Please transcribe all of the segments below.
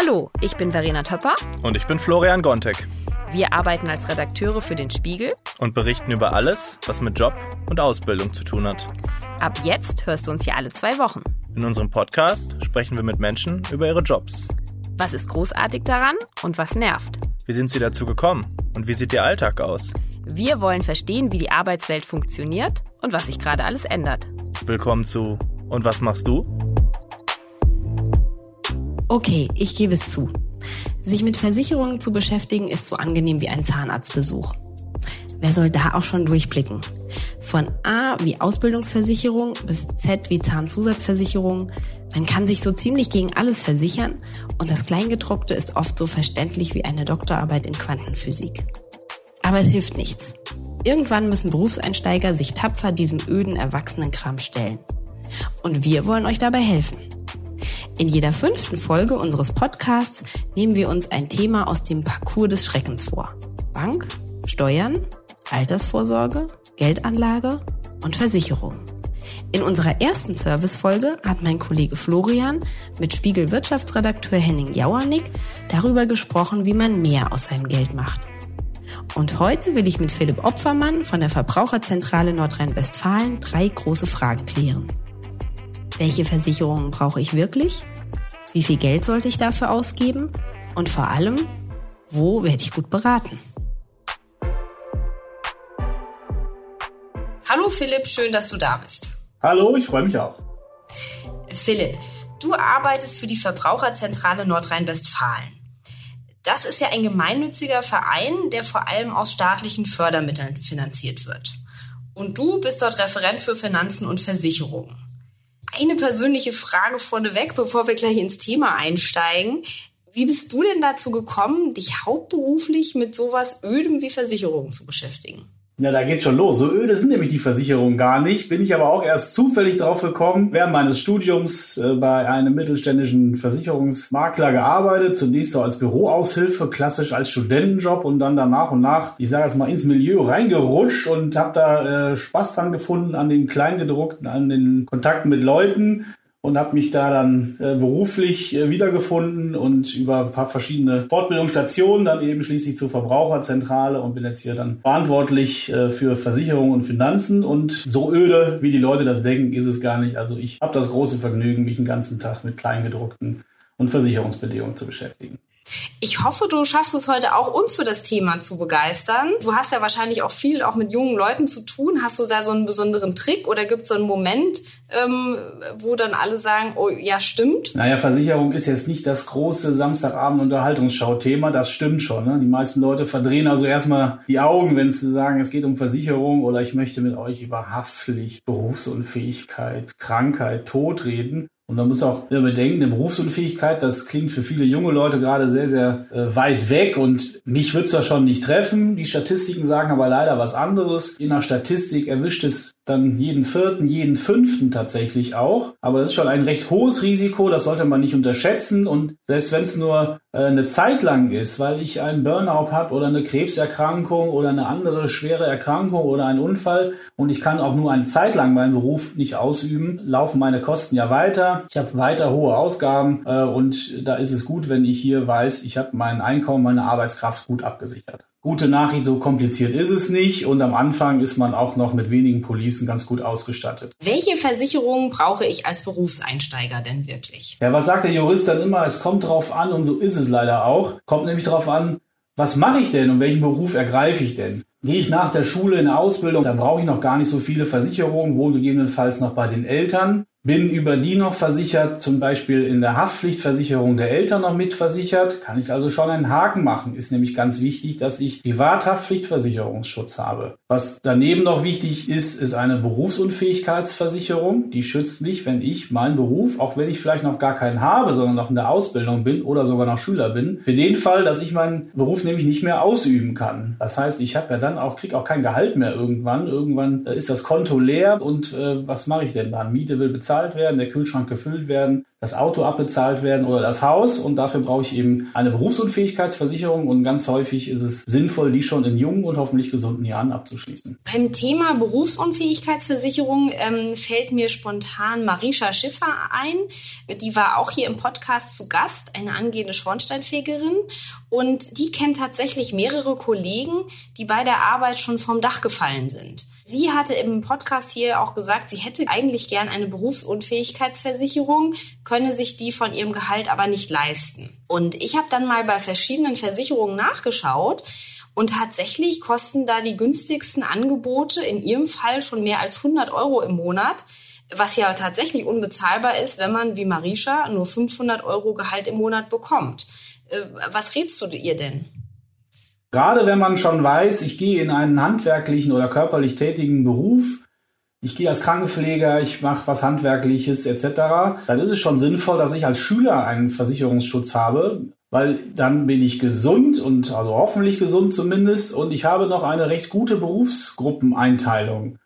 Hallo, ich bin Verena Töpper. Und ich bin Florian Gontek. Wir arbeiten als Redakteure für den Spiegel und berichten über alles, was mit Job und Ausbildung zu tun hat. Ab jetzt hörst du uns hier alle zwei Wochen. In unserem Podcast sprechen wir mit Menschen über ihre Jobs. Was ist großartig daran und was nervt? Wie sind sie dazu gekommen und wie sieht ihr Alltag aus? Wir wollen verstehen, wie die Arbeitswelt funktioniert und was sich gerade alles ändert. Willkommen zu Und was machst du? Okay, ich gebe es zu. Sich mit Versicherungen zu beschäftigen ist so angenehm wie ein Zahnarztbesuch. Wer soll da auch schon durchblicken? Von A wie Ausbildungsversicherung bis Z wie Zahnzusatzversicherung. Man kann sich so ziemlich gegen alles versichern und das Kleingedruckte ist oft so verständlich wie eine Doktorarbeit in Quantenphysik. Aber es hilft nichts. Irgendwann müssen Berufseinsteiger sich tapfer diesem öden Erwachsenenkram stellen. Und wir wollen euch dabei helfen. In jeder fünften Folge unseres Podcasts nehmen wir uns ein Thema aus dem Parcours des Schreckens vor. Bank, Steuern, Altersvorsorge, Geldanlage und Versicherung. In unserer ersten Servicefolge hat mein Kollege Florian mit Spiegel Wirtschaftsredakteur Henning Jauernick darüber gesprochen, wie man mehr aus seinem Geld macht. Und heute will ich mit Philipp Opfermann von der Verbraucherzentrale Nordrhein-Westfalen drei große Fragen klären. Welche Versicherungen brauche ich wirklich? Wie viel Geld sollte ich dafür ausgeben? Und vor allem, wo werde ich gut beraten? Hallo Philipp, schön, dass du da bist. Hallo, ich freue mich auch. Philipp, du arbeitest für die Verbraucherzentrale Nordrhein-Westfalen. Das ist ja ein gemeinnütziger Verein, der vor allem aus staatlichen Fördermitteln finanziert wird. Und du bist dort Referent für Finanzen und Versicherungen eine persönliche Frage vorneweg, bevor wir gleich ins Thema einsteigen. Wie bist du denn dazu gekommen, dich hauptberuflich mit sowas Ödem wie Versicherungen zu beschäftigen? Ja, da geht schon los. So öde sind nämlich die Versicherungen gar nicht. Bin ich aber auch erst zufällig drauf gekommen. Während meines Studiums äh, bei einem mittelständischen Versicherungsmakler gearbeitet. Zunächst so als Büroaushilfe, klassisch als Studentenjob und dann danach und nach, ich sage jetzt mal, ins Milieu reingerutscht und habe da äh, Spaß dran gefunden an den Kleingedruckten, an den Kontakten mit Leuten und habe mich da dann äh, beruflich äh, wiedergefunden und über ein paar verschiedene Fortbildungsstationen dann eben schließlich zur Verbraucherzentrale und bin jetzt hier dann verantwortlich äh, für Versicherungen und Finanzen und so öde, wie die Leute das denken, ist es gar nicht. Also ich habe das große Vergnügen, mich den ganzen Tag mit Kleingedruckten und Versicherungsbedingungen zu beschäftigen. Ich hoffe, du schaffst es heute auch, uns für das Thema zu begeistern. Du hast ja wahrscheinlich auch viel auch mit jungen Leuten zu tun. Hast du da so einen besonderen Trick oder gibt es so einen Moment, ähm, wo dann alle sagen, oh ja, stimmt? Naja, Versicherung ist jetzt nicht das große Samstagabend-Unterhaltungsschau-Thema. Das stimmt schon. Ne? Die meisten Leute verdrehen also erstmal die Augen, wenn sie sagen, es geht um Versicherung oder ich möchte mit euch über Haftpflicht, Berufsunfähigkeit, Krankheit, Tod reden. Und man muss auch bedenken, eine Berufsunfähigkeit, das klingt für viele junge Leute gerade sehr, sehr äh, weit weg und mich wird es ja schon nicht treffen. Die Statistiken sagen aber leider was anderes. In der Statistik erwischt es dann jeden vierten, jeden fünften tatsächlich auch. Aber das ist schon ein recht hohes Risiko, das sollte man nicht unterschätzen. Und selbst wenn es nur äh, eine Zeit lang ist, weil ich einen Burnout habe oder eine Krebserkrankung oder eine andere schwere Erkrankung oder einen Unfall und ich kann auch nur eine Zeit lang meinen Beruf nicht ausüben, laufen meine Kosten ja weiter. Ich habe weiter hohe Ausgaben äh, und da ist es gut, wenn ich hier weiß, ich habe mein Einkommen, meine Arbeitskraft gut abgesichert. Gute Nachricht, so kompliziert ist es nicht und am Anfang ist man auch noch mit wenigen Policen ganz gut ausgestattet. Welche Versicherungen brauche ich als Berufseinsteiger denn wirklich? Ja, was sagt der Jurist dann immer? Es kommt drauf an und so ist es leider auch. Kommt nämlich drauf an, was mache ich denn und welchen Beruf ergreife ich denn? Gehe ich nach der Schule in eine Ausbildung, dann brauche ich noch gar nicht so viele Versicherungen, wohl gegebenenfalls noch bei den Eltern bin über die noch versichert, zum Beispiel in der Haftpflichtversicherung der Eltern noch mitversichert, kann ich also schon einen Haken machen. Ist nämlich ganz wichtig, dass ich Privathaftpflichtversicherungsschutz habe. Was daneben noch wichtig ist, ist eine Berufsunfähigkeitsversicherung. Die schützt mich, wenn ich meinen Beruf, auch wenn ich vielleicht noch gar keinen habe, sondern noch in der Ausbildung bin oder sogar noch Schüler bin, für den Fall, dass ich meinen Beruf nämlich nicht mehr ausüben kann. Das heißt, ich habe ja dann auch, krieg auch kein Gehalt mehr irgendwann. Irgendwann äh, ist das Konto leer und äh, was mache ich denn dann? Miete will bezahlt bezahlt werden, der Kühlschrank gefüllt werden, das Auto abbezahlt werden oder das Haus. Und dafür brauche ich eben eine Berufsunfähigkeitsversicherung. Und ganz häufig ist es sinnvoll, die schon in jungen und hoffentlich gesunden Jahren abzuschließen. Beim Thema Berufsunfähigkeitsversicherung ähm, fällt mir spontan Marisha Schiffer ein. Die war auch hier im Podcast zu Gast, eine angehende Schornsteinfegerin. Und die kennt tatsächlich mehrere Kollegen, die bei der Arbeit schon vom Dach gefallen sind. Sie hatte im Podcast hier auch gesagt, sie hätte eigentlich gern eine Berufsunfähigkeitsversicherung, könne sich die von ihrem Gehalt aber nicht leisten. Und ich habe dann mal bei verschiedenen Versicherungen nachgeschaut und tatsächlich kosten da die günstigsten Angebote in ihrem Fall schon mehr als 100 Euro im Monat was ja tatsächlich unbezahlbar ist, wenn man wie Marisha nur 500 Euro Gehalt im Monat bekommt. Äh, was rätst du ihr denn? Gerade wenn man schon weiß, ich gehe in einen handwerklichen oder körperlich tätigen Beruf, ich gehe als Krankenpfleger, ich mache was Handwerkliches etc., dann ist es schon sinnvoll, dass ich als Schüler einen Versicherungsschutz habe, weil dann bin ich gesund und also hoffentlich gesund zumindest und ich habe noch eine recht gute Berufsgruppeneinteilung.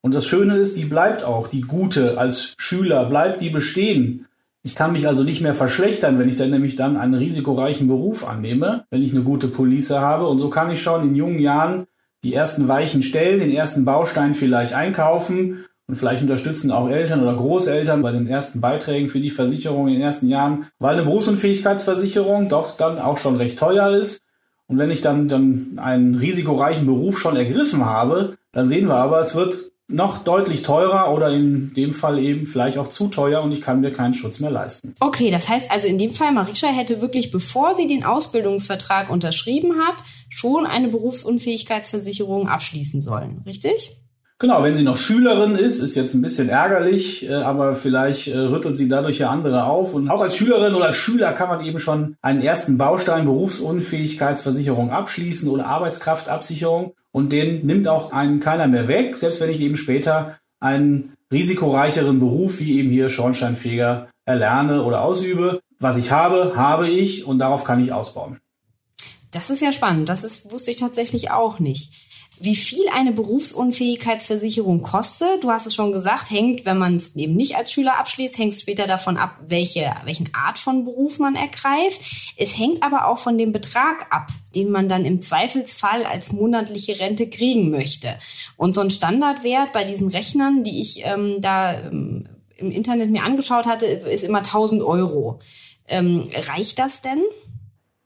Und das Schöne ist, die bleibt auch, die gute als Schüler bleibt die bestehen. Ich kann mich also nicht mehr verschlechtern, wenn ich dann nämlich dann einen risikoreichen Beruf annehme, wenn ich eine gute Police habe. Und so kann ich schon in jungen Jahren die ersten Weichen stellen, den ersten Baustein vielleicht einkaufen und vielleicht unterstützen auch Eltern oder Großeltern bei den ersten Beiträgen für die Versicherung in den ersten Jahren, weil eine Berufsunfähigkeitsversicherung doch dann auch schon recht teuer ist. Und wenn ich dann, dann einen risikoreichen Beruf schon ergriffen habe, dann sehen wir aber, es wird noch deutlich teurer oder in dem Fall eben vielleicht auch zu teuer und ich kann mir keinen Schutz mehr leisten. Okay, das heißt also in dem Fall, Marisha hätte wirklich, bevor sie den Ausbildungsvertrag unterschrieben hat, schon eine Berufsunfähigkeitsversicherung abschließen sollen, richtig? Genau, wenn sie noch Schülerin ist, ist jetzt ein bisschen ärgerlich, äh, aber vielleicht äh, rüttelt sie dadurch ja andere auf. Und auch als Schülerin oder Schüler kann man eben schon einen ersten Baustein Berufsunfähigkeitsversicherung abschließen oder Arbeitskraftabsicherung. Und den nimmt auch einen keiner mehr weg, selbst wenn ich eben später einen risikoreicheren Beruf wie eben hier Schornsteinfeger erlerne oder ausübe. Was ich habe, habe ich und darauf kann ich ausbauen. Das ist ja spannend. Das ist, wusste ich tatsächlich auch nicht. Wie viel eine Berufsunfähigkeitsversicherung kostet, du hast es schon gesagt, hängt, wenn man es eben nicht als Schüler abschließt, hängt es später davon ab, welche, welchen Art von Beruf man ergreift. Es hängt aber auch von dem Betrag ab, den man dann im Zweifelsfall als monatliche Rente kriegen möchte. Und so ein Standardwert bei diesen Rechnern, die ich ähm, da ähm, im Internet mir angeschaut hatte, ist immer 1000 Euro. Ähm, reicht das denn?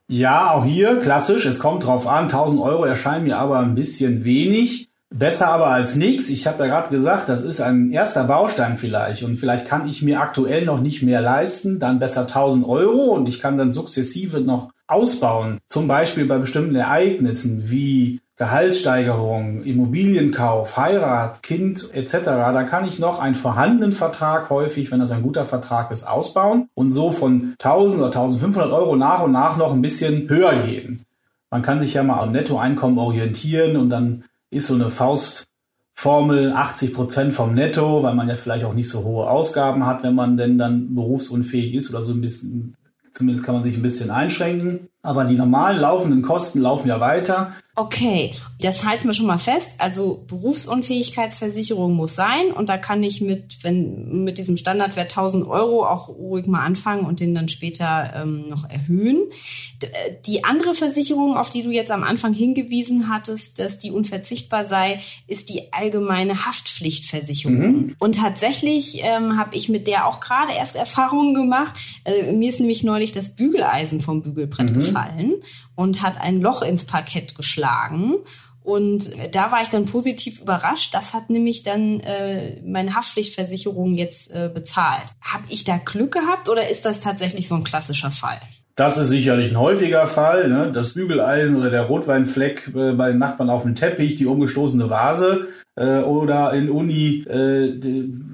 Ja, auch hier klassisch. Es kommt drauf an. 1000 Euro erscheinen mir aber ein bisschen wenig. Besser aber als nichts. Ich habe ja gerade gesagt, das ist ein erster Baustein vielleicht und vielleicht kann ich mir aktuell noch nicht mehr leisten, dann besser 1000 Euro und ich kann dann sukzessive noch ausbauen. Zum Beispiel bei bestimmten Ereignissen wie Gehaltssteigerung, Immobilienkauf, Heirat, Kind etc., da kann ich noch einen vorhandenen Vertrag häufig, wenn das ein guter Vertrag ist, ausbauen und so von 1000 oder 1500 Euro nach und nach noch ein bisschen höher gehen. Man kann sich ja mal am Nettoeinkommen orientieren und dann ist so eine Faustformel 80 Prozent vom Netto, weil man ja vielleicht auch nicht so hohe Ausgaben hat, wenn man denn dann berufsunfähig ist oder so ein bisschen, zumindest kann man sich ein bisschen einschränken. Aber die normalen laufenden Kosten laufen ja weiter. Okay, das halten wir schon mal fest. Also Berufsunfähigkeitsversicherung muss sein und da kann ich mit, wenn mit diesem Standardwert 1000 Euro auch ruhig mal anfangen und den dann später ähm, noch erhöhen. Äh, die andere Versicherung, auf die du jetzt am Anfang hingewiesen hattest, dass die unverzichtbar sei, ist die allgemeine Haftpflichtversicherung. Mhm. Und tatsächlich ähm, habe ich mit der auch gerade erst Erfahrungen gemacht. Äh, mir ist nämlich neulich das Bügeleisen vom Bügelbrett mhm. gefallen und hat ein Loch ins Parkett geschlagen. Und da war ich dann positiv überrascht. Das hat nämlich dann äh, meine Haftpflichtversicherung jetzt äh, bezahlt. Habe ich da Glück gehabt oder ist das tatsächlich so ein klassischer Fall? Das ist sicherlich ein häufiger Fall. Ne? Das Bügeleisen oder der Rotweinfleck äh, bei den Nachbarn auf dem Teppich, die umgestoßene Vase äh, oder in Uni äh,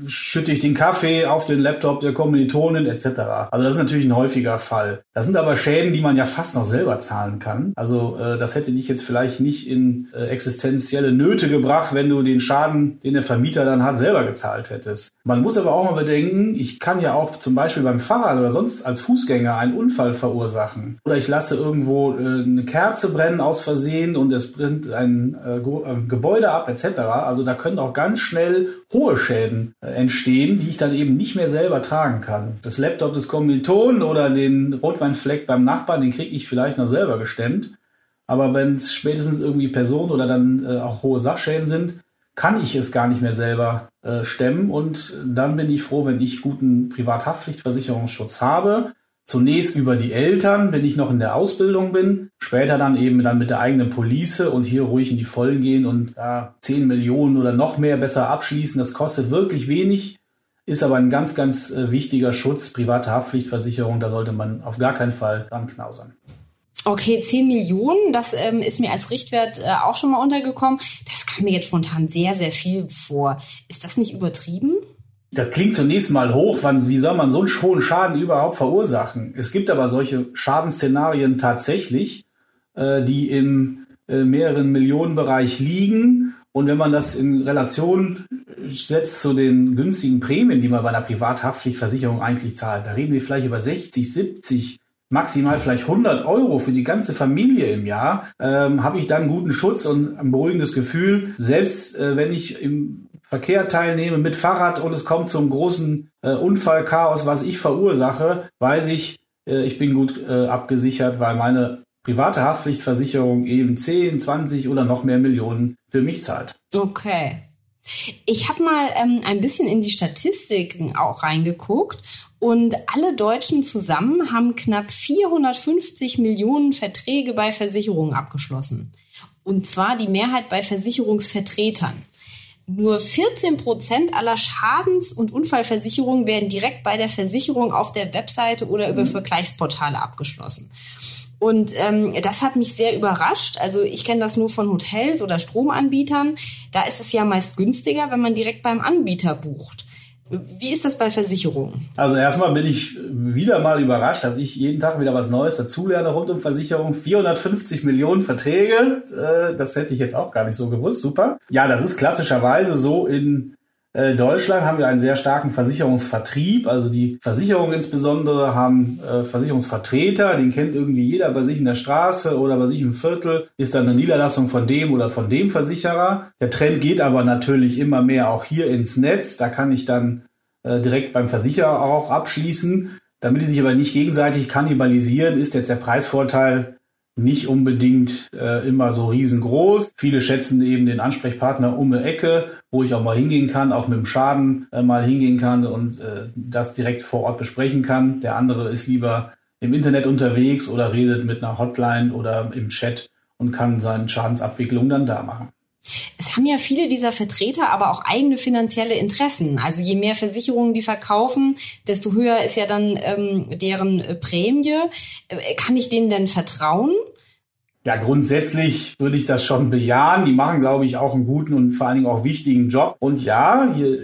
schütte ich den Kaffee auf den Laptop der Kommilitonen etc. Also das ist natürlich ein häufiger Fall. Das sind aber Schäden, die man ja fast noch selber zahlen kann. Also äh, das hätte dich jetzt vielleicht nicht in äh, existenzielle Nöte gebracht, wenn du den Schaden, den der Vermieter dann hat, selber gezahlt hättest. Man muss aber auch mal bedenken, ich kann ja auch zum Beispiel beim Fahrrad oder sonst als Fußgänger einen Unfall verursachen. Oder ich lasse irgendwo äh, eine Kerze brennen aus Versehen und es brennt ein äh, Gebäude ab etc. Also da können auch ganz schnell hohe Schäden äh, entstehen, die ich dann eben nicht mehr selber tragen kann. Das Laptop des Kommilitonen oder den Rotweinfleck beim Nachbarn, den kriege ich vielleicht noch selber gestemmt. Aber wenn es spätestens irgendwie Personen oder dann äh, auch hohe Sachschäden sind, kann ich es gar nicht mehr selber äh, stemmen. Und dann bin ich froh, wenn ich guten Privathaftpflichtversicherungsschutz habe. Zunächst über die Eltern, wenn ich noch in der Ausbildung bin. Später dann eben dann mit der eigenen Police und hier ruhig in die Vollen gehen und da 10 Millionen oder noch mehr besser abschließen. Das kostet wirklich wenig, ist aber ein ganz, ganz äh, wichtiger Schutz. Private Haftpflichtversicherung, da sollte man auf gar keinen Fall dran knausern. Okay, 10 Millionen, das ähm, ist mir als Richtwert äh, auch schon mal untergekommen. Das kam mir jetzt spontan sehr, sehr viel vor. Ist das nicht übertrieben? Das klingt zunächst mal hoch, wann, wie soll man so einen hohen Schaden überhaupt verursachen? Es gibt aber solche Schadensszenarien tatsächlich, äh, die im äh, mehreren Millionenbereich liegen. Und wenn man das in Relation setzt zu den günstigen Prämien, die man bei einer Privathaftpflichtversicherung eigentlich zahlt, da reden wir vielleicht über 60, 70, maximal vielleicht 100 Euro für die ganze Familie im Jahr, ähm, habe ich dann guten Schutz und ein beruhigendes Gefühl, selbst äh, wenn ich im Verkehr teilnehme mit Fahrrad und es kommt zum großen äh, Unfallchaos, was ich verursache, weiß ich, äh, ich bin gut äh, abgesichert, weil meine private Haftpflichtversicherung eben 10, 20 oder noch mehr Millionen für mich zahlt. Okay. Ich habe mal ähm, ein bisschen in die Statistiken auch reingeguckt und alle Deutschen zusammen haben knapp 450 Millionen Verträge bei Versicherungen abgeschlossen. Und zwar die Mehrheit bei Versicherungsvertretern. Nur 14 Prozent aller Schadens- und Unfallversicherungen werden direkt bei der Versicherung auf der Webseite oder über mhm. Vergleichsportale abgeschlossen. Und ähm, das hat mich sehr überrascht. Also ich kenne das nur von Hotels oder Stromanbietern. Da ist es ja meist günstiger, wenn man direkt beim Anbieter bucht. Wie ist das bei Versicherungen? Also erstmal bin ich wieder mal überrascht, dass ich jeden Tag wieder was Neues dazulerne rund um Versicherung. 450 Millionen Verträge, äh, das hätte ich jetzt auch gar nicht so gewusst. Super. Ja, das ist klassischerweise so in äh, Deutschland haben wir einen sehr starken Versicherungsvertrieb. Also die Versicherungen insbesondere haben äh, Versicherungsvertreter, den kennt irgendwie jeder bei sich in der Straße oder bei sich im Viertel, ist dann eine Niederlassung von dem oder von dem Versicherer. Der Trend geht aber natürlich immer mehr auch hier ins Netz. Da kann ich dann äh, direkt beim Versicherer auch abschließen. Damit die sich aber nicht gegenseitig kannibalisieren, ist jetzt der Preisvorteil nicht unbedingt äh, immer so riesengroß. Viele schätzen eben den Ansprechpartner um die Ecke, wo ich auch mal hingehen kann, auch mit dem Schaden äh, mal hingehen kann und äh, das direkt vor Ort besprechen kann. Der andere ist lieber im Internet unterwegs oder redet mit einer Hotline oder im Chat und kann seine Schadensabwicklung dann da machen. Es haben ja viele dieser Vertreter aber auch eigene finanzielle Interessen. Also je mehr Versicherungen die verkaufen, desto höher ist ja dann ähm, deren äh, Prämie. Äh, kann ich denen denn vertrauen? Ja, grundsätzlich würde ich das schon bejahen. Die machen, glaube ich, auch einen guten und vor allen Dingen auch wichtigen Job. Und ja, hier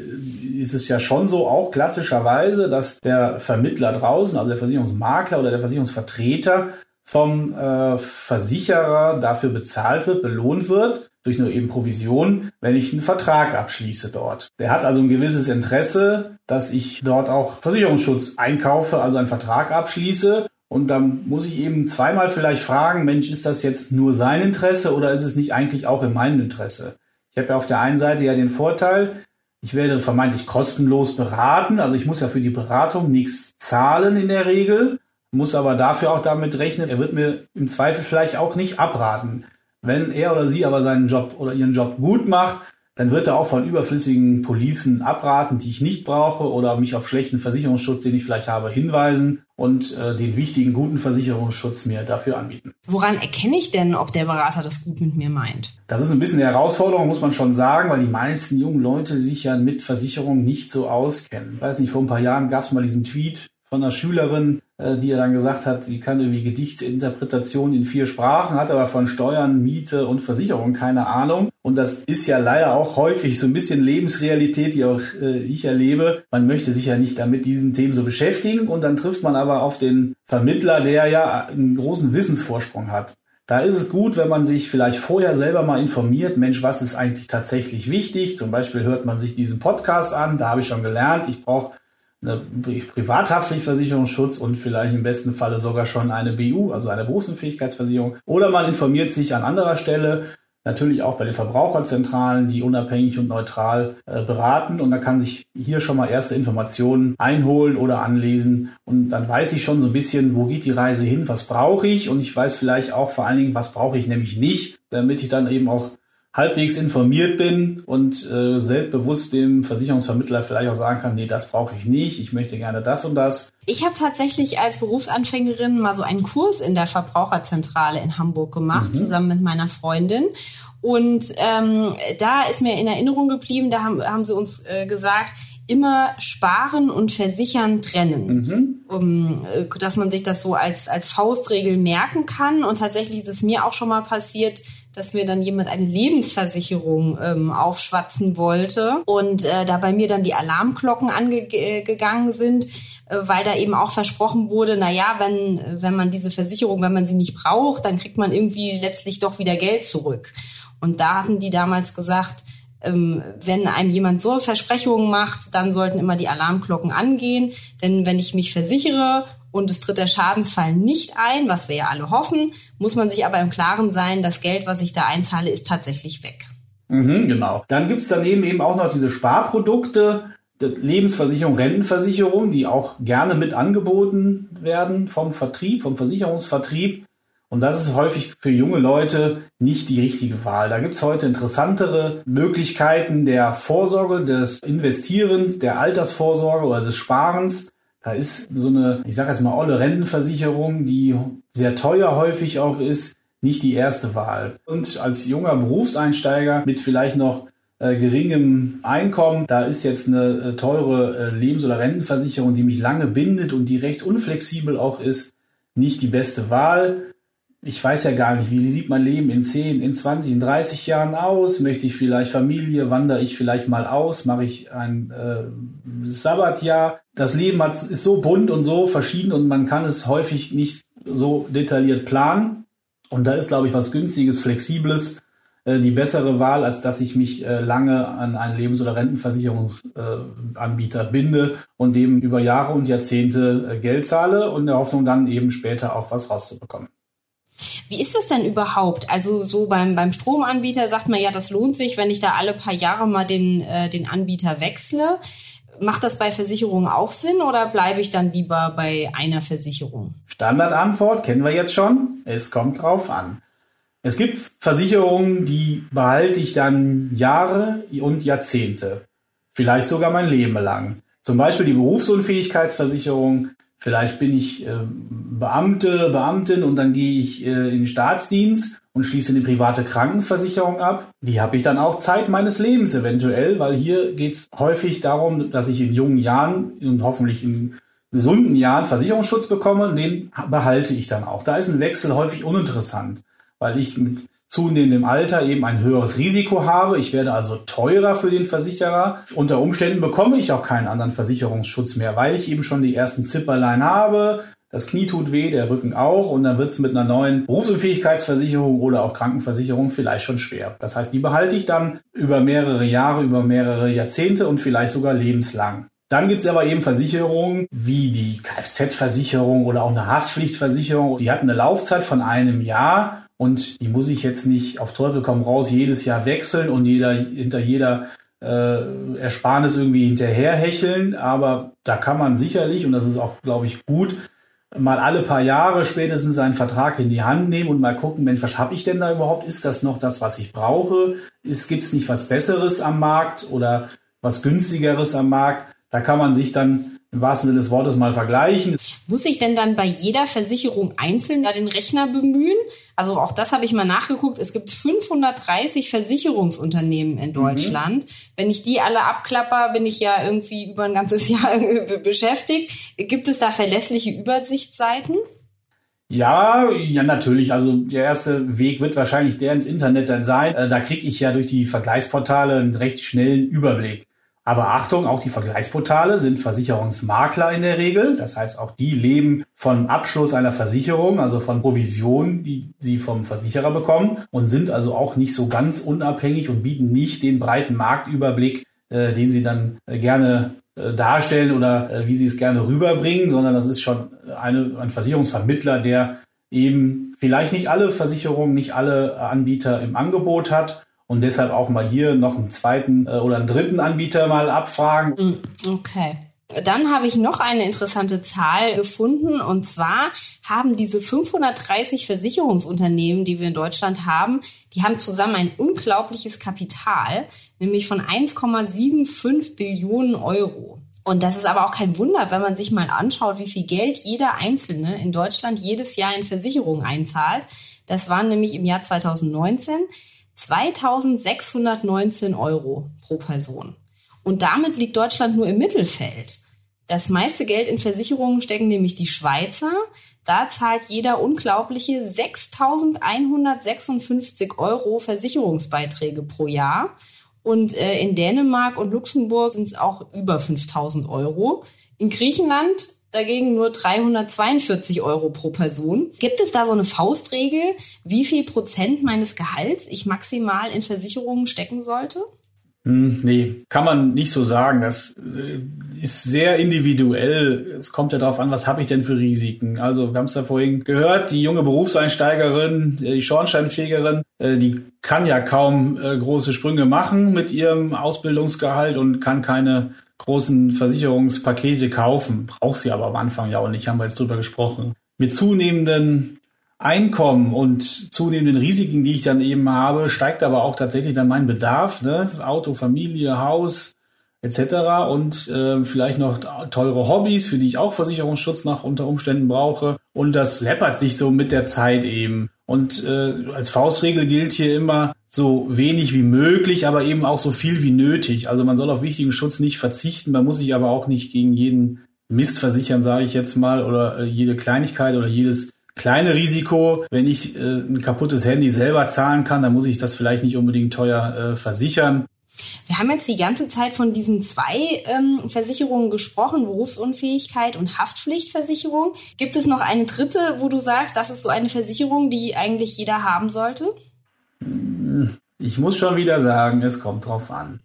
ist es ja schon so, auch klassischerweise, dass der Vermittler draußen, also der Versicherungsmakler oder der Versicherungsvertreter vom äh, Versicherer dafür bezahlt wird, belohnt wird, durch nur eben Provision, wenn ich einen Vertrag abschließe dort. Der hat also ein gewisses Interesse, dass ich dort auch Versicherungsschutz einkaufe, also einen Vertrag abschließe. Und dann muss ich eben zweimal vielleicht fragen, Mensch, ist das jetzt nur sein Interesse oder ist es nicht eigentlich auch in meinem Interesse? Ich habe ja auf der einen Seite ja den Vorteil, ich werde vermeintlich kostenlos beraten, also ich muss ja für die Beratung nichts zahlen in der Regel, muss aber dafür auch damit rechnen, er wird mir im Zweifel vielleicht auch nicht abraten. Wenn er oder sie aber seinen Job oder ihren Job gut macht, dann wird er auch von überflüssigen Policen abraten, die ich nicht brauche oder mich auf schlechten Versicherungsschutz, den ich vielleicht habe, hinweisen und äh, den wichtigen guten Versicherungsschutz mir dafür anbieten. Woran erkenne ich denn, ob der Berater das gut mit mir meint? Das ist ein bisschen eine Herausforderung, muss man schon sagen, weil die meisten jungen Leute sich ja mit Versicherungen nicht so auskennen. Ich weiß nicht, vor ein paar Jahren gab es mal diesen Tweet von einer Schülerin, äh, die er dann gesagt hat, sie kann irgendwie Gedichtsinterpretation in vier Sprachen, hat aber von Steuern, Miete und Versicherung keine Ahnung. Und das ist ja leider auch häufig so ein bisschen Lebensrealität, die auch äh, ich erlebe. Man möchte sich ja nicht damit diesen Themen so beschäftigen und dann trifft man aber auf den Vermittler, der ja einen großen Wissensvorsprung hat. Da ist es gut, wenn man sich vielleicht vorher selber mal informiert, Mensch, was ist eigentlich tatsächlich wichtig? Zum Beispiel hört man sich diesen Podcast an, da habe ich schon gelernt, ich brauche eine Privathaftpflichtversicherungsschutz und vielleicht im besten Falle sogar schon eine BU, also eine Berufsunfähigkeitsversicherung. Oder man informiert sich an anderer Stelle, natürlich auch bei den Verbraucherzentralen, die unabhängig und neutral äh, beraten. Und da kann sich hier schon mal erste Informationen einholen oder anlesen. Und dann weiß ich schon so ein bisschen, wo geht die Reise hin, was brauche ich. Und ich weiß vielleicht auch vor allen Dingen, was brauche ich nämlich nicht, damit ich dann eben auch halbwegs informiert bin und äh, selbstbewusst dem Versicherungsvermittler vielleicht auch sagen kann, nee, das brauche ich nicht, ich möchte gerne das und das. Ich habe tatsächlich als Berufsanfängerin mal so einen Kurs in der Verbraucherzentrale in Hamburg gemacht, mhm. zusammen mit meiner Freundin. Und ähm, da ist mir in Erinnerung geblieben, da haben, haben sie uns äh, gesagt, immer sparen und versichern trennen, mhm. um, äh, dass man sich das so als, als Faustregel merken kann. Und tatsächlich ist es mir auch schon mal passiert, dass mir dann jemand eine Lebensversicherung ähm, aufschwatzen wollte und äh, da bei mir dann die Alarmglocken angegangen sind, äh, weil da eben auch versprochen wurde, na ja, wenn wenn man diese Versicherung, wenn man sie nicht braucht, dann kriegt man irgendwie letztlich doch wieder Geld zurück. Und da hatten die damals gesagt, wenn einem jemand so Versprechungen macht, dann sollten immer die Alarmglocken angehen. Denn wenn ich mich versichere und es tritt der Schadensfall nicht ein, was wir ja alle hoffen, muss man sich aber im Klaren sein, das Geld, was ich da einzahle, ist tatsächlich weg. Mhm, genau. Dann gibt's daneben eben auch noch diese Sparprodukte, Lebensversicherung, Rentenversicherung, die auch gerne mit angeboten werden vom Vertrieb, vom Versicherungsvertrieb. Und das ist häufig für junge Leute nicht die richtige Wahl. Da gibt's heute interessantere Möglichkeiten der Vorsorge, des Investierens, der Altersvorsorge oder des Sparens. Da ist so eine, ich sage jetzt mal, olle Rentenversicherung, die sehr teuer häufig auch ist, nicht die erste Wahl. Und als junger Berufseinsteiger mit vielleicht noch äh, geringem Einkommen, da ist jetzt eine äh, teure äh, Lebens- oder Rentenversicherung, die mich lange bindet und die recht unflexibel auch ist, nicht die beste Wahl ich weiß ja gar nicht, wie sieht mein Leben in 10, in 20, in 30 Jahren aus? Möchte ich vielleicht Familie? Wandere ich vielleicht mal aus? Mache ich ein äh, Sabbatjahr? Das Leben hat, ist so bunt und so verschieden und man kann es häufig nicht so detailliert planen. Und da ist, glaube ich, was Günstiges, Flexibles äh, die bessere Wahl, als dass ich mich äh, lange an einen Lebens- oder Rentenversicherungsanbieter binde und dem über Jahre und Jahrzehnte äh, Geld zahle und in der Hoffnung dann eben später auch was rauszubekommen. Wie ist das denn überhaupt? Also so beim, beim Stromanbieter sagt man ja, das lohnt sich, wenn ich da alle paar Jahre mal den, äh, den Anbieter wechsle. Macht das bei Versicherungen auch Sinn oder bleibe ich dann lieber bei einer Versicherung? Standardantwort kennen wir jetzt schon. Es kommt drauf an. Es gibt Versicherungen, die behalte ich dann Jahre und Jahrzehnte. Vielleicht sogar mein Leben lang. Zum Beispiel die Berufsunfähigkeitsversicherung Vielleicht bin ich äh, Beamte, Beamtin und dann gehe ich äh, in den Staatsdienst und schließe eine private Krankenversicherung ab. Die habe ich dann auch Zeit meines Lebens eventuell, weil hier geht es häufig darum, dass ich in jungen Jahren und hoffentlich in gesunden Jahren Versicherungsschutz bekomme. Den behalte ich dann auch. Da ist ein Wechsel häufig uninteressant, weil ich mit zunehmendem Alter eben ein höheres Risiko habe. Ich werde also teurer für den Versicherer. Unter Umständen bekomme ich auch keinen anderen Versicherungsschutz mehr, weil ich eben schon die ersten Zipperlein habe. Das Knie tut weh, der Rücken auch und dann wird es mit einer neuen Berufsunfähigkeitsversicherung oder auch Krankenversicherung vielleicht schon schwer. Das heißt, die behalte ich dann über mehrere Jahre, über mehrere Jahrzehnte und vielleicht sogar lebenslang. Dann gibt es aber eben Versicherungen wie die Kfz-Versicherung oder auch eine Haftpflichtversicherung. Die hat eine Laufzeit von einem Jahr und die muss ich jetzt nicht auf Teufel komm raus jedes Jahr wechseln und jeder hinter jeder äh, Ersparnis irgendwie hinterherhecheln. Aber da kann man sicherlich, und das ist auch, glaube ich, gut, mal alle paar Jahre spätestens einen Vertrag in die Hand nehmen und mal gucken, Mensch, was habe ich denn da überhaupt? Ist das noch das, was ich brauche? Gibt es nicht was Besseres am Markt oder was günstigeres am Markt? Da kann man sich dann im wahrsten Sinne des Wortes mal vergleichen. Muss ich denn dann bei jeder Versicherung einzeln da den Rechner bemühen? Also auch das habe ich mal nachgeguckt. Es gibt 530 Versicherungsunternehmen in Deutschland. Mhm. Wenn ich die alle abklapper, bin ich ja irgendwie über ein ganzes Jahr beschäftigt. Gibt es da verlässliche Übersichtsseiten? Ja, ja, natürlich. Also der erste Weg wird wahrscheinlich der ins Internet dann sein. Äh, da kriege ich ja durch die Vergleichsportale einen recht schnellen Überblick. Aber Achtung, auch die Vergleichsportale sind Versicherungsmakler in der Regel. Das heißt, auch die leben von Abschluss einer Versicherung, also von Provision, die sie vom Versicherer bekommen und sind also auch nicht so ganz unabhängig und bieten nicht den breiten Marktüberblick, äh, den sie dann äh, gerne äh, darstellen oder äh, wie sie es gerne rüberbringen, sondern das ist schon eine, ein Versicherungsvermittler, der eben vielleicht nicht alle Versicherungen, nicht alle Anbieter im Angebot hat und deshalb auch mal hier noch einen zweiten äh, oder einen dritten Anbieter mal abfragen. Hm, okay. Dann habe ich noch eine interessante Zahl gefunden und zwar haben diese 530 Versicherungsunternehmen, die wir in Deutschland haben, die haben zusammen ein unglaubliches Kapital, nämlich von 1,75 Billionen Euro. Und das ist aber auch kein Wunder, wenn man sich mal anschaut, wie viel Geld jeder Einzelne in Deutschland jedes Jahr in Versicherungen einzahlt. Das waren nämlich im Jahr 2019 2619 Euro pro Person. Und damit liegt Deutschland nur im Mittelfeld. Das meiste Geld in Versicherungen stecken nämlich die Schweizer. Da zahlt jeder unglaubliche 6.156 Euro Versicherungsbeiträge pro Jahr. Und äh, in Dänemark und Luxemburg sind es auch über 5.000 Euro. In Griechenland dagegen nur 342 Euro pro Person. Gibt es da so eine Faustregel, wie viel Prozent meines Gehalts ich maximal in Versicherungen stecken sollte? Hm, nee, kann man nicht so sagen. Das äh, ist sehr individuell. Es kommt ja darauf an, was habe ich denn für Risiken. Also wir haben es ja vorhin gehört, die junge Berufseinsteigerin, äh, die Schornsteinfegerin, äh, die kann ja kaum große Sprünge machen mit ihrem Ausbildungsgehalt und kann keine großen Versicherungspakete kaufen. Braucht sie aber am Anfang ja auch nicht, haben wir jetzt drüber gesprochen. Mit zunehmenden Einkommen und zunehmenden Risiken, die ich dann eben habe, steigt aber auch tatsächlich dann mein Bedarf, ne? Auto, Familie, Haus etc. und äh, vielleicht noch teure Hobbys, für die ich auch Versicherungsschutz nach unter Umständen brauche. Und das läppert sich so mit der Zeit eben. Und äh, als Faustregel gilt hier immer so wenig wie möglich, aber eben auch so viel wie nötig. Also man soll auf wichtigen Schutz nicht verzichten, man muss sich aber auch nicht gegen jeden Mist versichern, sage ich jetzt mal, oder äh, jede Kleinigkeit oder jedes kleine Risiko. Wenn ich äh, ein kaputtes Handy selber zahlen kann, dann muss ich das vielleicht nicht unbedingt teuer äh, versichern. Wir haben jetzt die ganze Zeit von diesen zwei ähm, Versicherungen gesprochen, Berufsunfähigkeit und Haftpflichtversicherung. Gibt es noch eine dritte, wo du sagst, das ist so eine Versicherung, die eigentlich jeder haben sollte? Ich muss schon wieder sagen, es kommt drauf an.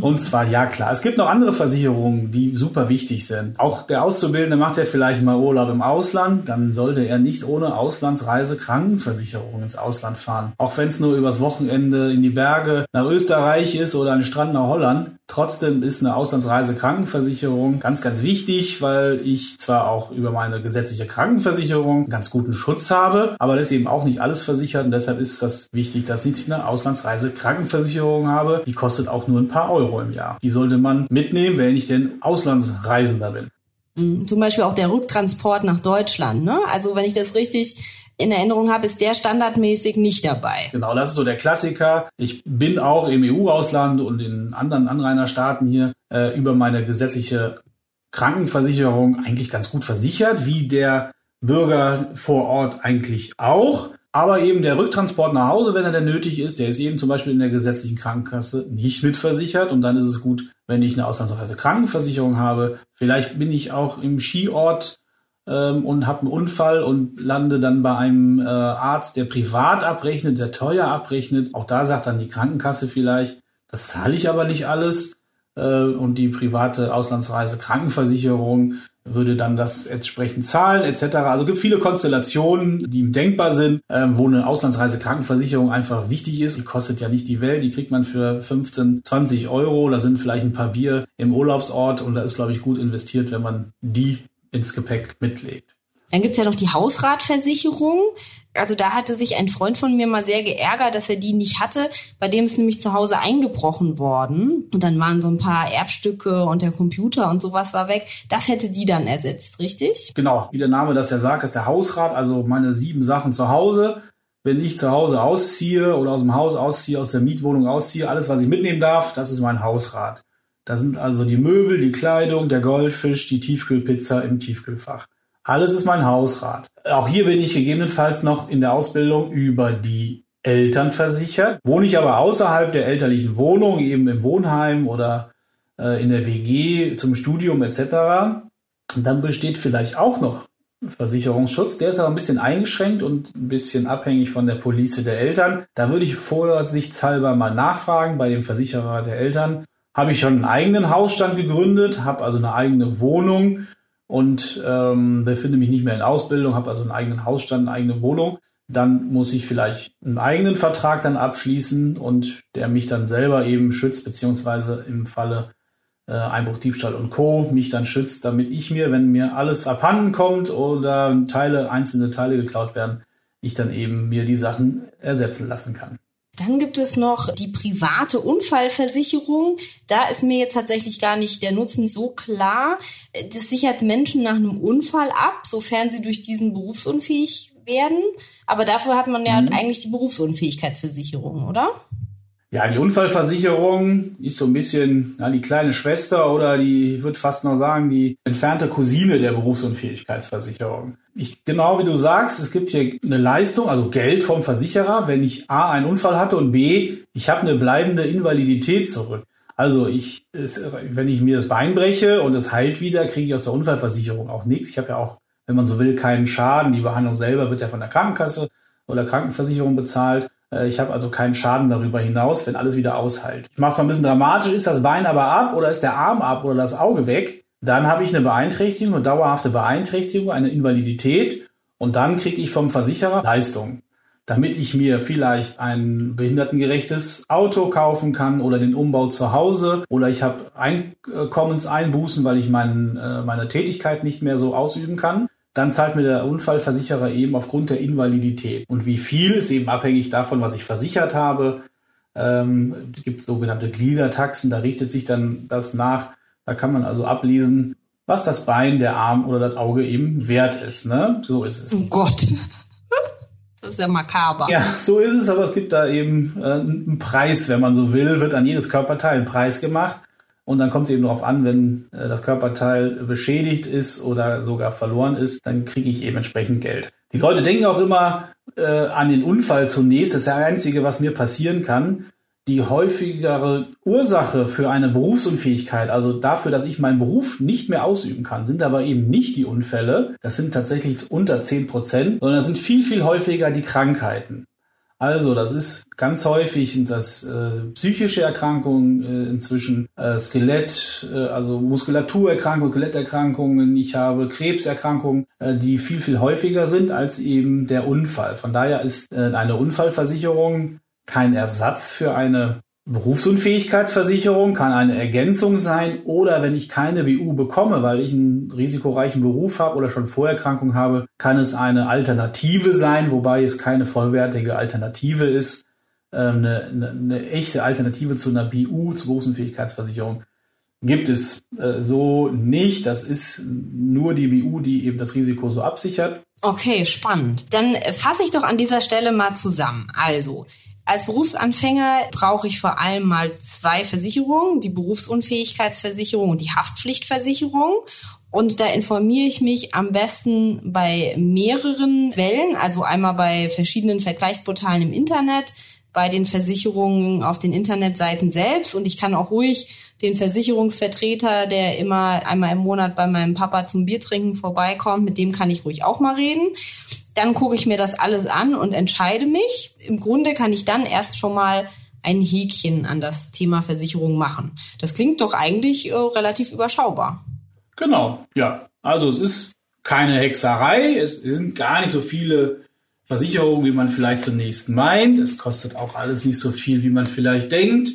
Und zwar, ja klar, es gibt noch andere Versicherungen, die super wichtig sind. Auch der Auszubildende macht ja vielleicht mal Urlaub im Ausland, dann sollte er nicht ohne Auslandsreise Krankenversicherung ins Ausland fahren. Auch wenn es nur übers Wochenende in die Berge nach Österreich ist oder an den Strand nach Holland. Trotzdem ist eine Auslandsreise Krankenversicherung ganz, ganz wichtig, weil ich zwar auch über meine gesetzliche Krankenversicherung ganz guten Schutz habe, aber das ist eben auch nicht alles versichert und deshalb ist das wichtig, dass ich eine Auslandsreise Krankenversicherung habe. Die kostet auch nur ein paar Euro im Jahr. Die sollte man mitnehmen, wenn ich denn Auslandsreisender bin. Mhm. Zum Beispiel auch der Rücktransport nach Deutschland. Ne? Also wenn ich das richtig in Erinnerung habe, ist der standardmäßig nicht dabei. Genau, das ist so der Klassiker. Ich bin auch im EU-Ausland und in anderen Anrainerstaaten hier äh, über meine gesetzliche Krankenversicherung eigentlich ganz gut versichert, wie der Bürger vor Ort eigentlich auch. Aber eben der Rücktransport nach Hause, wenn er denn nötig ist, der ist eben zum Beispiel in der gesetzlichen Krankenkasse nicht mitversichert. Und dann ist es gut, wenn ich eine Auslandsreise Krankenversicherung habe. Vielleicht bin ich auch im Skiort ähm, und habe einen Unfall und lande dann bei einem äh, Arzt, der privat abrechnet, sehr teuer abrechnet. Auch da sagt dann die Krankenkasse vielleicht, das zahle ich aber nicht alles. Äh, und die private Auslandsreise Krankenversicherung würde dann das entsprechend zahlen etc. Also gibt viele Konstellationen, die denkbar sind, ähm, wo eine Auslandsreise Krankenversicherung einfach wichtig ist. Die kostet ja nicht die Welt, die kriegt man für 15, 20 Euro. Da sind vielleicht ein paar Bier im Urlaubsort und da ist, glaube ich, gut investiert, wenn man die ins Gepäck mitlegt. Dann gibt's ja noch die Hausratversicherung. Also da hatte sich ein Freund von mir mal sehr geärgert, dass er die nicht hatte. Bei dem ist nämlich zu Hause eingebrochen worden. Und dann waren so ein paar Erbstücke und der Computer und sowas war weg. Das hätte die dann ersetzt, richtig? Genau, wie der Name das ja sagt, ist der Hausrat, also meine sieben Sachen zu Hause. Wenn ich zu Hause ausziehe oder aus dem Haus ausziehe, aus der Mietwohnung ausziehe, alles, was ich mitnehmen darf, das ist mein Hausrat. Da sind also die Möbel, die Kleidung, der Goldfisch, die Tiefkühlpizza im Tiefkühlfach. Alles ist mein Hausrat. Auch hier bin ich gegebenenfalls noch in der Ausbildung über die Eltern versichert. Wohne ich aber außerhalb der elterlichen Wohnung, eben im Wohnheim oder äh, in der WG zum Studium etc., dann besteht vielleicht auch noch Versicherungsschutz. Der ist aber ein bisschen eingeschränkt und ein bisschen abhängig von der Police der Eltern. Da würde ich vorsichtshalber mal nachfragen bei dem Versicherer der Eltern, habe ich schon einen eigenen Hausstand gegründet, habe also eine eigene Wohnung und ähm, befinde mich nicht mehr in Ausbildung, habe also einen eigenen Hausstand, eine eigene Wohnung, dann muss ich vielleicht einen eigenen Vertrag dann abschließen und der mich dann selber eben schützt, beziehungsweise im Falle äh, Einbruch, Diebstahl und Co. mich dann schützt, damit ich mir, wenn mir alles abhanden kommt oder Teile, einzelne Teile geklaut werden, ich dann eben mir die Sachen ersetzen lassen kann. Dann gibt es noch die private Unfallversicherung. Da ist mir jetzt tatsächlich gar nicht der Nutzen so klar. Das sichert Menschen nach einem Unfall ab, sofern sie durch diesen berufsunfähig werden. Aber dafür hat man ja mhm. eigentlich die Berufsunfähigkeitsversicherung, oder? Ja, die Unfallversicherung ist so ein bisschen ja, die kleine Schwester oder die, ich würde fast noch sagen, die entfernte Cousine der Berufsunfähigkeitsversicherung. Ich, genau wie du sagst, es gibt hier eine Leistung, also Geld vom Versicherer, wenn ich A, einen Unfall hatte und B, ich habe eine bleibende Invalidität zurück. Also ich, es, wenn ich mir das Bein breche und es heilt wieder, kriege ich aus der Unfallversicherung auch nichts. Ich habe ja auch, wenn man so will, keinen Schaden. Die Behandlung selber wird ja von der Krankenkasse oder Krankenversicherung bezahlt. Äh, ich habe also keinen Schaden darüber hinaus, wenn alles wieder aushält. Ich mache es mal ein bisschen dramatisch, ist das Bein aber ab oder ist der Arm ab oder das Auge weg, dann habe ich eine Beeinträchtigung, eine dauerhafte Beeinträchtigung, eine Invalidität und dann kriege ich vom Versicherer Leistung, damit ich mir vielleicht ein behindertengerechtes Auto kaufen kann oder den Umbau zu Hause oder ich habe Einkommenseinbußen, weil ich mein, äh, meine Tätigkeit nicht mehr so ausüben kann dann zahlt mir der Unfallversicherer eben aufgrund der Invalidität. Und wie viel ist eben abhängig davon, was ich versichert habe. Ähm, gibt sogenannte Gliedertaxen, da richtet sich dann das nach. Da kann man also ablesen, was das Bein, der Arm oder das Auge eben wert ist. Ne? So ist es. Oh Gott. Das ist ja makaber. Ja, so ist es, aber es gibt da eben äh, einen Preis, wenn man so will, wird an jedes Körperteil ein Preis gemacht. Und dann kommt es eben darauf an, wenn äh, das Körperteil beschädigt ist oder sogar verloren ist, dann kriege ich eben entsprechend Geld. Die Leute denken auch immer äh, an den Unfall zunächst. Das ist der einzige, was mir passieren kann. Die häufigere Ursache für eine Berufsunfähigkeit, also dafür, dass ich meinen Beruf nicht mehr ausüben kann, sind aber eben nicht die Unfälle. Das sind tatsächlich unter zehn Prozent, sondern das sind viel, viel häufiger die Krankheiten. Also, das ist ganz häufig das äh, psychische Erkrankungen äh, inzwischen, äh, Skelett, äh, also Muskulaturerkrankungen, Skeletterkrankungen. Ich habe Krebserkrankungen, äh, die viel, viel häufiger sind als eben der Unfall. Von daher ist äh, eine Unfallversicherung kein Ersatz für eine Berufsunfähigkeitsversicherung kann eine Ergänzung sein oder wenn ich keine BU bekomme, weil ich einen risikoreichen Beruf habe oder schon Vorerkrankung habe, kann es eine Alternative sein, wobei es keine vollwertige Alternative ist. Ähm, eine, eine, eine echte Alternative zu einer BU, zur Berufsunfähigkeitsversicherung, gibt es äh, so nicht. Das ist nur die BU, die eben das Risiko so absichert. Okay, spannend. Dann fasse ich doch an dieser Stelle mal zusammen. Also, als Berufsanfänger brauche ich vor allem mal zwei Versicherungen, die Berufsunfähigkeitsversicherung und die Haftpflichtversicherung. Und da informiere ich mich am besten bei mehreren Quellen, also einmal bei verschiedenen Vergleichsportalen im Internet, bei den Versicherungen auf den Internetseiten selbst und ich kann auch ruhig den Versicherungsvertreter, der immer einmal im Monat bei meinem Papa zum Biertrinken vorbeikommt, mit dem kann ich ruhig auch mal reden. Dann gucke ich mir das alles an und entscheide mich. Im Grunde kann ich dann erst schon mal ein Häkchen an das Thema Versicherung machen. Das klingt doch eigentlich äh, relativ überschaubar. Genau, ja. Also es ist keine Hexerei, es sind gar nicht so viele Versicherungen, wie man vielleicht zunächst meint. Es kostet auch alles nicht so viel, wie man vielleicht denkt.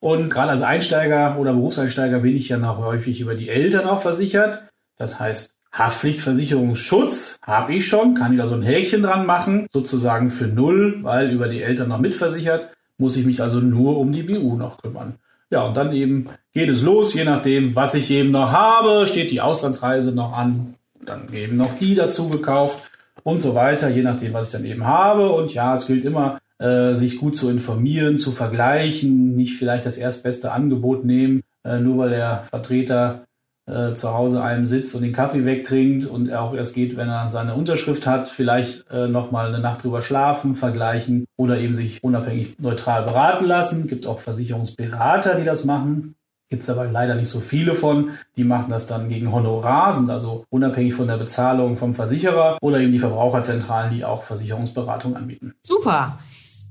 Und gerade als Einsteiger oder Berufseinsteiger bin ich ja noch häufig über die Eltern auch versichert. Das heißt, Haftpflichtversicherungsschutz habe ich schon, kann ich da so ein Häkchen dran machen, sozusagen für null, weil über die Eltern noch mitversichert, muss ich mich also nur um die BU noch kümmern. Ja, und dann eben geht es los, je nachdem, was ich eben noch habe, steht die Auslandsreise noch an, dann eben noch die dazu gekauft und so weiter, je nachdem, was ich dann eben habe. Und ja, es gilt immer, äh, sich gut zu informieren, zu vergleichen, nicht vielleicht das erstbeste Angebot nehmen, äh, nur weil der Vertreter äh, zu Hause einem sitzt und den Kaffee wegtrinkt und er auch erst geht, wenn er seine Unterschrift hat, vielleicht äh, nochmal eine Nacht drüber schlafen, vergleichen oder eben sich unabhängig neutral beraten lassen. Gibt auch Versicherungsberater, die das machen. Gibt es aber leider nicht so viele von. Die machen das dann gegen Honorar, sind also unabhängig von der Bezahlung vom Versicherer oder eben die Verbraucherzentralen, die auch Versicherungsberatung anbieten. Super.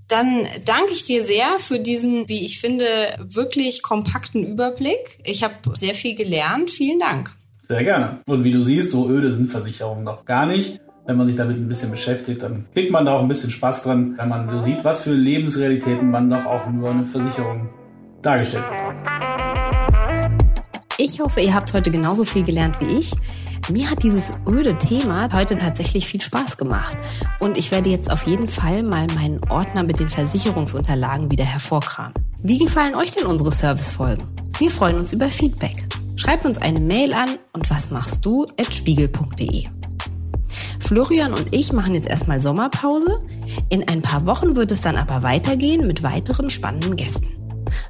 Dann danke ich dir sehr für diesen, wie ich finde, wirklich kompakten Überblick. Ich habe sehr viel gelernt. Vielen Dank. Sehr gerne. Und wie du siehst, so öde sind Versicherungen noch gar nicht. Wenn man sich damit ein bisschen beschäftigt, dann kriegt man da auch ein bisschen Spaß dran, wenn man so sieht, was für Lebensrealitäten man doch auch nur eine Versicherung dargestellt bekommt. Ich hoffe, ihr habt heute genauso viel gelernt wie ich. Mir hat dieses öde Thema heute tatsächlich viel Spaß gemacht. Und ich werde jetzt auf jeden Fall mal meinen Ordner mit den Versicherungsunterlagen wieder hervorkramen. Wie gefallen euch denn unsere Servicefolgen? Wir freuen uns über Feedback. Schreibt uns eine Mail an und was machst du at spiegel.de. Florian und ich machen jetzt erstmal Sommerpause. In ein paar Wochen wird es dann aber weitergehen mit weiteren spannenden Gästen.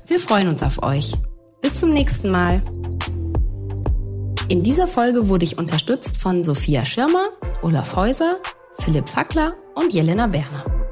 Wir freuen uns auf euch. Bis zum nächsten Mal. In dieser Folge wurde ich unterstützt von Sophia Schirmer, Olaf Häuser, Philipp Fackler und Jelena Berner.